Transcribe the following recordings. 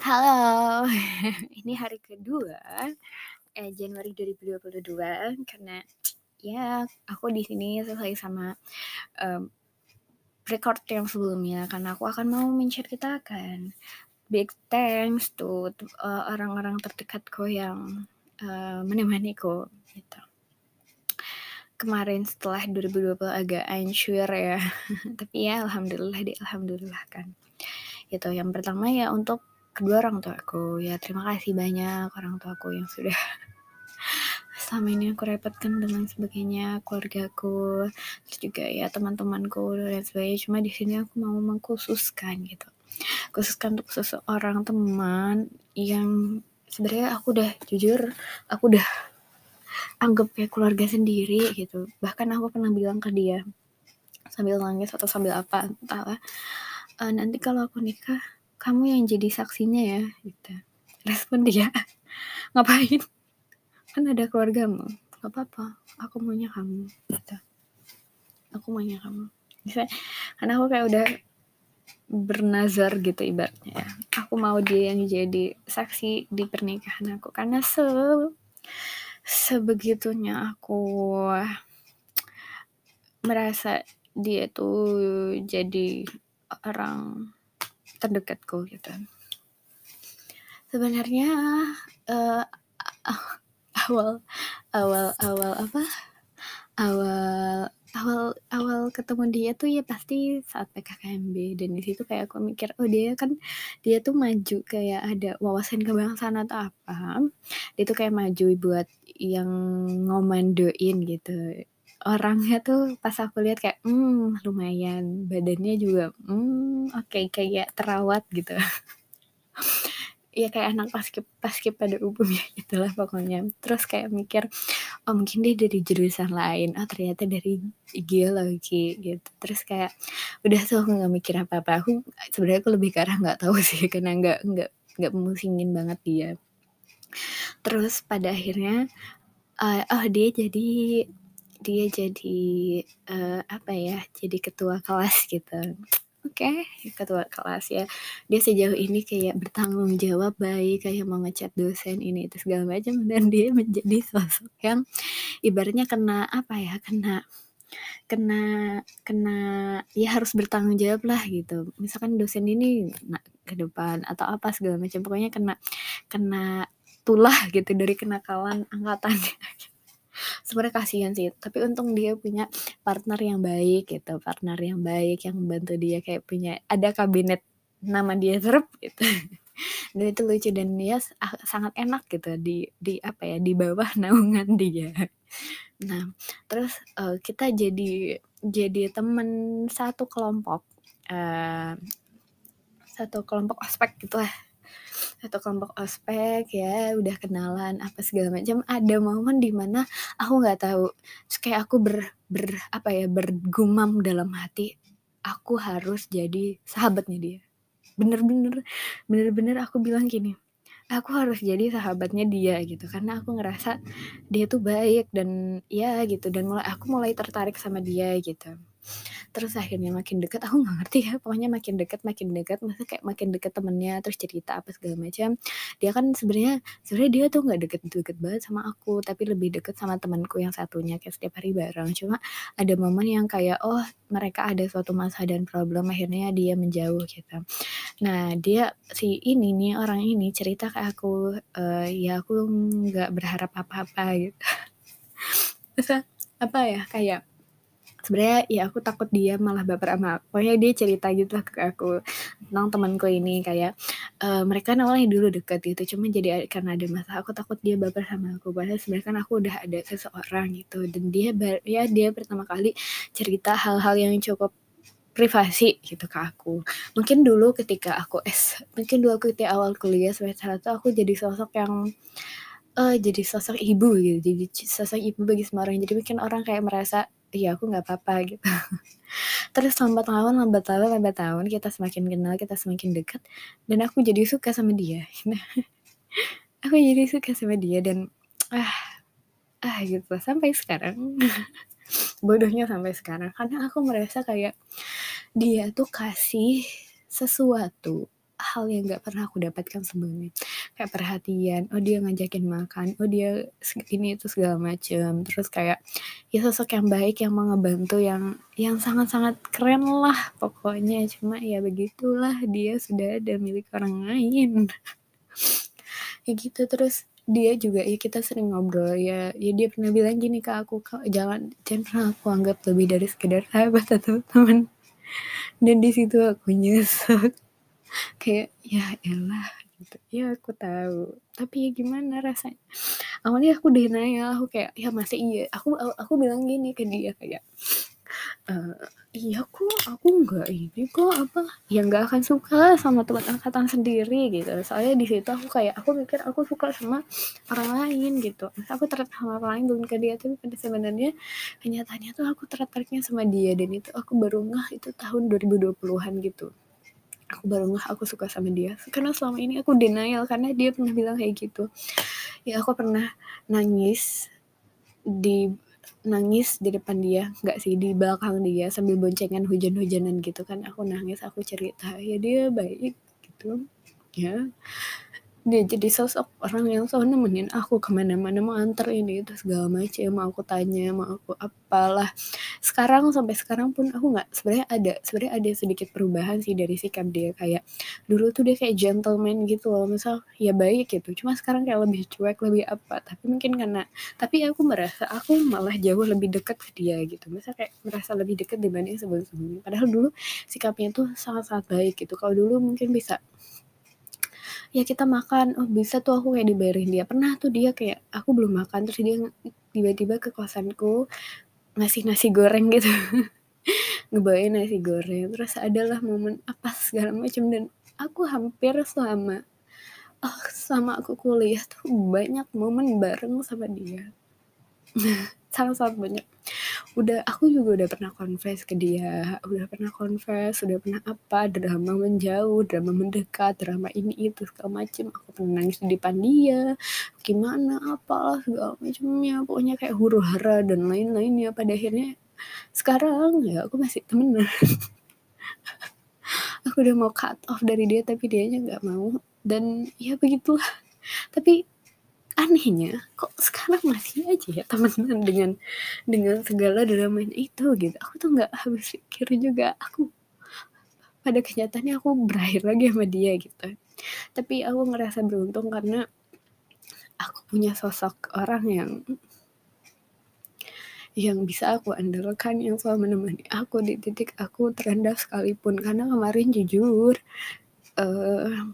Halo, ini hari kedua eh, Januari 2022 karena ya aku di sini selesai sama um, record yang sebelumnya karena aku akan mau menceritakan big thanks to uh, orang-orang terdekatku yang uh, menemaniku gitu. Kemarin setelah 2020 agak ancur ya, tapi ya alhamdulillah di alhamdulillah kan. Itu yang pertama ya untuk kedua orang tua aku ya terima kasih banyak orang tua aku yang sudah selama ini aku repotkan dengan sebagainya keluarga aku terus juga ya teman-temanku dan sebagainya. Cuma di sini aku mau mengkhususkan gitu. Khususkan untuk seseorang teman yang sebenarnya aku udah jujur aku udah anggap kayak keluarga sendiri gitu. Bahkan aku pernah bilang ke dia sambil nangis atau sambil apa entahlah uh, nanti kalau aku nikah kamu yang jadi saksinya ya gitu. Respon dia ngapain? Kan ada keluargamu. Gak apa-apa. Aku maunya kamu gitu. Aku maunya kamu. Bisa. Karena aku kayak udah bernazar gitu ibaratnya ya. aku mau dia yang jadi saksi di pernikahan aku. Karena se sebegitunya aku merasa dia tuh jadi orang terdekatku gitu. Sebenarnya uh, awal awal awal apa? Awal awal awal ketemu dia tuh ya pasti saat PKKMB dan di situ kayak aku mikir oh dia kan dia tuh maju kayak ada wawasan kebangsaan atau apa? Dia tuh kayak maju buat yang ngomandoin gitu orangnya tuh pas aku lihat kayak hmm lumayan badannya juga hmm oke okay, kayak terawat gitu. Ya kayak anak paskip paskip pada umumnya gitulah pokoknya. Terus kayak mikir oh mungkin dia dari jurusan lain. Oh ternyata dari geologi gitu. Terus kayak udah tuh aku nggak mikir apa apa aku sebenarnya aku lebih ke nggak tahu sih karena nggak nggak nggak musingin banget dia. Terus pada akhirnya uh, oh dia jadi dia jadi uh, apa ya jadi ketua kelas gitu. Oke okay, ketua kelas ya. Dia sejauh ini kayak bertanggung jawab baik kayak mau ngechat dosen ini itu segala macam. Dan dia menjadi sosok yang ibaratnya kena apa ya kena kena kena ya harus bertanggung jawab lah gitu. Misalkan dosen ini ke depan atau apa segala macam. Pokoknya kena kena tulah gitu dari kenakalan angkatannya sebenarnya kasihan sih tapi untung dia punya partner yang baik gitu partner yang baik yang membantu dia kayak punya ada kabinet nama dia serp gitu. Dan itu lucu dan dia sangat enak gitu di di apa ya di bawah naungan dia. Nah terus uh, kita jadi jadi temen satu kelompok uh, satu kelompok ospek gitu lah satu kelompok ospek ya udah kenalan apa segala macam ada momen di mana aku nggak tahu. Terus kayak aku ber ber apa ya bergumam dalam hati aku harus jadi sahabatnya dia. Bener-bener bener-bener aku bilang gini aku harus jadi sahabatnya dia gitu. Karena aku ngerasa dia tuh baik dan ya gitu dan mulai aku mulai tertarik sama dia gitu terus akhirnya makin deket aku nggak ngerti ya pokoknya makin deket makin deket masa kayak makin deket temennya terus cerita apa segala macam. Dia kan sebenarnya sebenarnya dia tuh nggak deket-deket banget sama aku tapi lebih deket sama temanku yang satunya kayak setiap hari bareng. Cuma ada momen yang kayak oh mereka ada suatu masalah dan problem akhirnya dia menjauh gitu. Nah dia si ini nih orang ini cerita ke aku uh, ya aku nggak berharap apa-apa gitu. Masa, apa ya kayak sebenarnya ya aku takut dia malah baper sama aku. Pokoknya dia cerita gitu ke aku tentang temanku ini kayak uh, mereka awalnya dulu deket gitu cuma jadi karena ada masalah aku takut dia baper sama aku padahal sebenarnya kan aku udah ada seseorang gitu dan dia ya dia pertama kali cerita hal-hal yang cukup privasi gitu ke aku. Mungkin dulu ketika aku S, mungkin dulu ketika awal kuliah semester satu aku jadi sosok yang uh, jadi sosok ibu gitu, jadi sosok ibu bagi semua orang. Jadi mungkin orang kayak merasa iya aku nggak apa-apa gitu. Terus lambat tahun lambat tahun lambat tahun kita semakin kenal kita semakin dekat dan aku jadi suka sama dia. Aku jadi suka sama dia dan ah ah gitu. Sampai sekarang. Bodohnya sampai sekarang. Karena aku merasa kayak dia tuh kasih sesuatu hal yang nggak pernah aku dapatkan sebelumnya. Kayak perhatian oh dia ngajakin makan oh dia ini itu segala macem. Terus kayak ya sosok yang baik yang mau ngebantu yang yang sangat-sangat keren lah pokoknya. Cuma ya begitulah dia sudah ada milik orang lain. Ya gitu terus dia juga ya kita sering ngobrol ya ya dia pernah bilang gini ke aku jangan jangan pernah aku anggap lebih dari sekedar sahabat atau teman. Dan di situ aku nyesek kayak ya elah gitu. Ya aku tahu. Tapi ya gimana rasanya? Awalnya aku denial aku kayak ya masih iya. Aku aku bilang gini ke dia kayak uh, iya kok aku nggak ini kok apa? Ya nggak akan suka sama teman angkatan sendiri gitu. Soalnya di situ aku kayak aku mikir aku suka sama orang lain gitu. Aku tertarik sama orang lain belum ke dia tapi pada sebenarnya kenyataannya tuh aku tertariknya sama dia. Dan itu aku baru ngah itu tahun 2020-an gitu aku baru ngah aku suka sama dia. Karena selama ini aku denial karena dia pernah bilang kayak gitu. Ya aku pernah nangis di nangis di depan dia. Nggak sih di belakang dia sambil boncengan hujan-hujanan gitu kan. Aku nangis aku cerita ya dia baik gitu. Ya dia jadi sosok orang yang selalu nemenin aku ke mana-mana mau antar ini itu segala macam mau aku tanya mau aku apalah. Sekarang sampai sekarang pun aku nggak sebenarnya ada sebenarnya ada sedikit perubahan sih dari sikap dia. Kayak dulu tuh dia kayak gentleman gitu loh misal ya baik gitu. Cuma sekarang kayak lebih cuek lebih apa. Tapi mungkin karena tapi aku merasa aku malah jauh lebih dekat ke dia gitu. Misal kayak merasa lebih dekat dibanding sebelum-sebelumnya. Padahal dulu sikapnya tuh sangat-sangat baik gitu. Kalau dulu mungkin bisa ya kita makan. Oh bisa tuh aku kayak dibayarin dia. Pernah tuh dia kayak aku belum makan. Terus dia tiba-tiba ke kosanku ngasih nasi goreng gitu. Ngebawain nasi goreng. Terus adalah momen apa segala macam. Dan aku hampir selama oh sama aku kuliah tuh banyak momen bareng sama dia. Sangat-sangat banyak udah aku juga udah pernah confess ke dia. Udah pernah confess udah pernah apa drama menjauh drama mendekat drama ini itu segala macem. Aku pernah nangis di depan dia. Gimana apalah segala macamnya pokoknya kayak huru hara dan lain-lainnya. Pada akhirnya sekarang ya aku masih temenan. Aku udah mau cut off dari dia tapi dia nya nggak mau. Dan ya begitulah. Tapi anehnya kok sekarang masih aja ya temenan dengan dengan segala dramanya itu gitu. Aku tuh nggak habis pikir juga. Aku pada kenyataannya aku berakhir lagi sama dia gitu. Tapi aku ngerasa beruntung karena aku punya sosok orang yang yang bisa aku andalkan yang selalu menemani aku di titik aku terendah sekalipun. Karena kemarin jujur uh,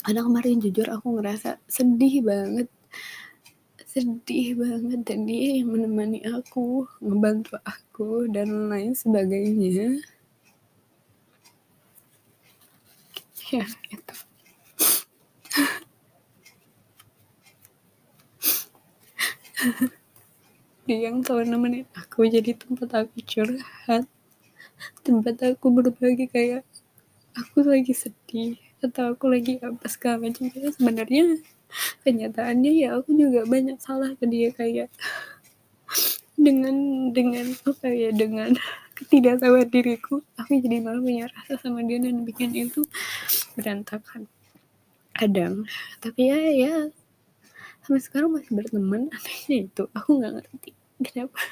karena kemarin jujur aku ngerasa sedih banget. Sedih banget dan dia yang menemani aku ngebantu aku dan lain sebagainya. Ya itu dia yang selalu nemenin aku jadi tempat aku curhat. Tempat aku berbagi kayak aku lagi sedih atau aku lagi apa segala macam. Itu sebenarnya kenyataannya ya aku juga banyak salah ke dia kayak dengan dengan apa ya dengan ketidaktahuan diriku aku jadi malah punya rasa sama dia dan bikin itu berantakan. Kadang. Tapi ya ya sampai sekarang masih berteman anehnya itu aku nggak ngerti kenapa.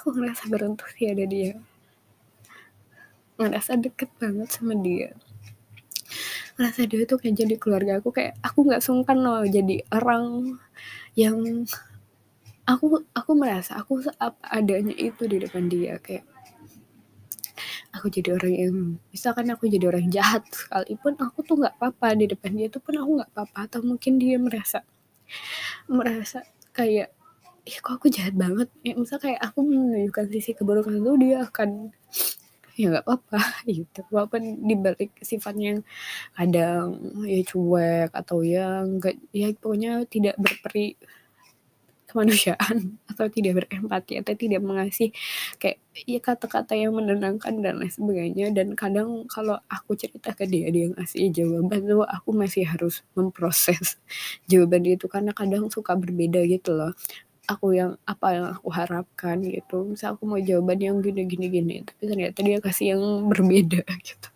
Aku ngerasa beruntung sih ada dia ngerasa deket banget sama dia. Ngerasa dia tuh kayak jadi keluarga aku kayak aku nggak sungkan loh jadi orang yang aku aku merasa aku seapa adanya itu di depan dia kayak aku jadi orang yang misalkan aku jadi orang jahat sekalipun aku tuh nggak apa-apa di depan dia tuh pun aku nggak apa-apa. Atau mungkin dia merasa merasa kayak ya kok aku jahat banget? Ya misal kayak aku menunjukkan sisi keburukan itu dia akan ya nggak apa-apa gitu. Walaupun dibalik sifatnya yang kadang ya cuek atau yang enggak ya pokoknya tidak berperi kemanusiaan atau tidak berempati atau tidak mengasih kayak ya kata-kata yang menenangkan dan lain sebagainya. Dan kadang kalau aku cerita ke dia dia ngasih jawaban tuh aku masih harus memproses jawaban itu karena kadang suka berbeda gitu loh aku yang apa yang aku harapkan gitu. Misal aku mau jawaban yang gini gini gini tapi ternyata dia kasih yang berbeda gitu.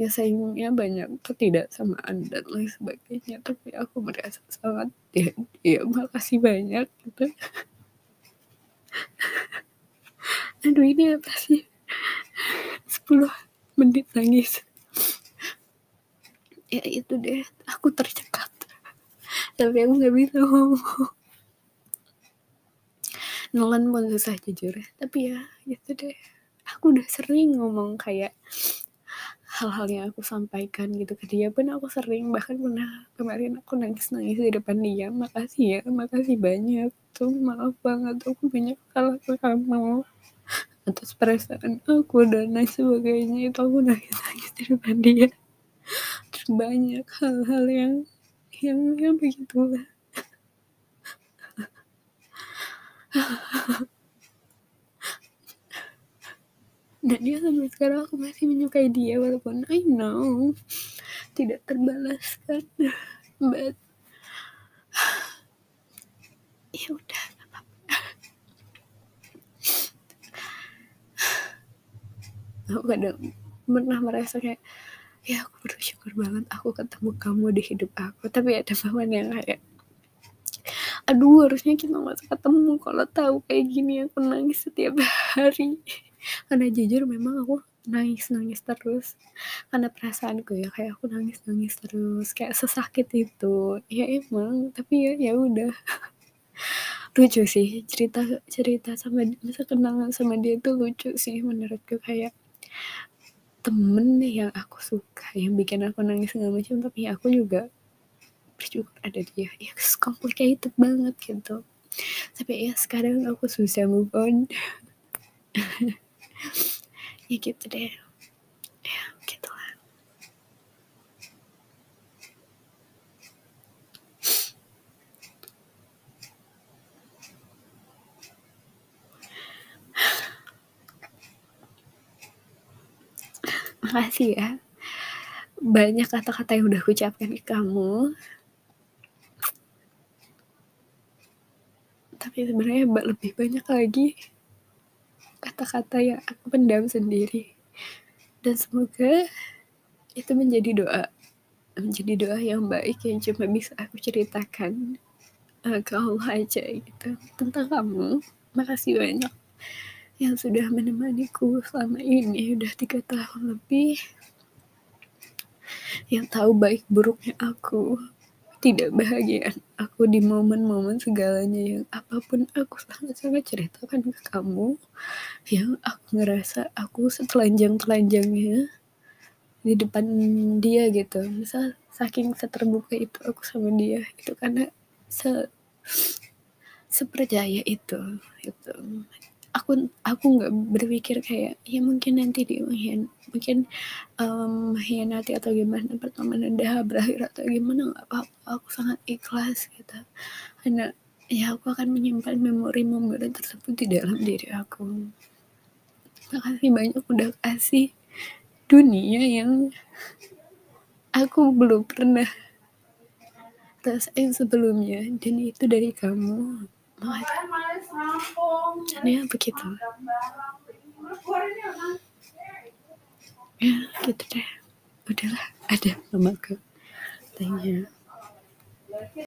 Ya sayangnya banyak ketidaksamaan dan lain sebagainya tapi aku merasa sangat ya, ya makasih banyak gitu. Aduh ini apa sih? 10 menit nangis. Ya itu deh aku tercekat. Tapi aku nggak bisa ngomong Nolan pun susah jujur ya. Tapi ya gitu deh. Aku udah sering ngomong kayak hal-hal yang aku sampaikan gitu ke dia pun aku sering. Bahkan pernah kemarin aku nangis-nangis di depan dia. Makasih ya makasih banyak. Tuh maaf banget. Aku banyak salah ke kamu. Atas perasaan aku dan lain sebagainya. Itu aku nangis-nangis di depan dia. Terus banyak hal-hal yang yang yang begitulah dan dia sampai sekarang aku masih menyukai dia walaupun I know tidak terbalaskan. But ya udah aku kadang pernah merasa kayak ya aku bersyukur banget aku ketemu kamu di hidup aku. Tapi ada momen yang kayak aduh harusnya kita gak ketemu. Kalau tahu kayak gini aku nangis setiap hari. Karena jujur memang aku nangis nangis terus. Karena perasaanku ya kayak aku nangis nangis terus. Kayak sesakit itu. Ya emang tapi ya ya udah. Lucu sih cerita cerita sama masa kenangan sama dia itu lucu sih menurutku. Kayak temen yang aku suka yang bikin aku nangis segala macam. Tapi aku juga bersyukur ada dia ya complicated banget gitu. Tapi ya sekarang aku susah move on. Ya gitu deh. Ya gitu lah makasih ya. Banyak kata-kata yang udah ucapkan ke kamu tapi sebenarnya lebih banyak lagi kata-kata yang aku pendam sendiri. Dan semoga itu menjadi doa menjadi doa yang baik yang cuma bisa aku ceritakan uh, ke Allah aja gitu. Tentang kamu makasih banyak yang sudah menemaniku selama ini udah tiga tahun lebih yang tahu baik buruknya aku tidak bahagia aku di momen-momen segalanya yang apa pun aku sangat-sangat ceritakan ke kamu yang aku ngerasa aku setelanjang-telanjangnya di depan dia gitu. Misal saking seterbuka itu aku sama dia itu karena se sepercaya itu itu aku aku nggak berpikir kayak ya mungkin nanti dia mungkin mungkin um, nanti atau gimana pertemanan dah berakhir atau gimana nggak apa-apa aku sangat ikhlas gitu. Karena ya aku akan menyimpan memori-memori tersebut di dalam diri aku. Makasih banyak udah kasih dunia yang aku belum pernah rasain sebelumnya dan itu dari kamu ya begitu. Ya gitu deh. Udahlah ada mamaku tanya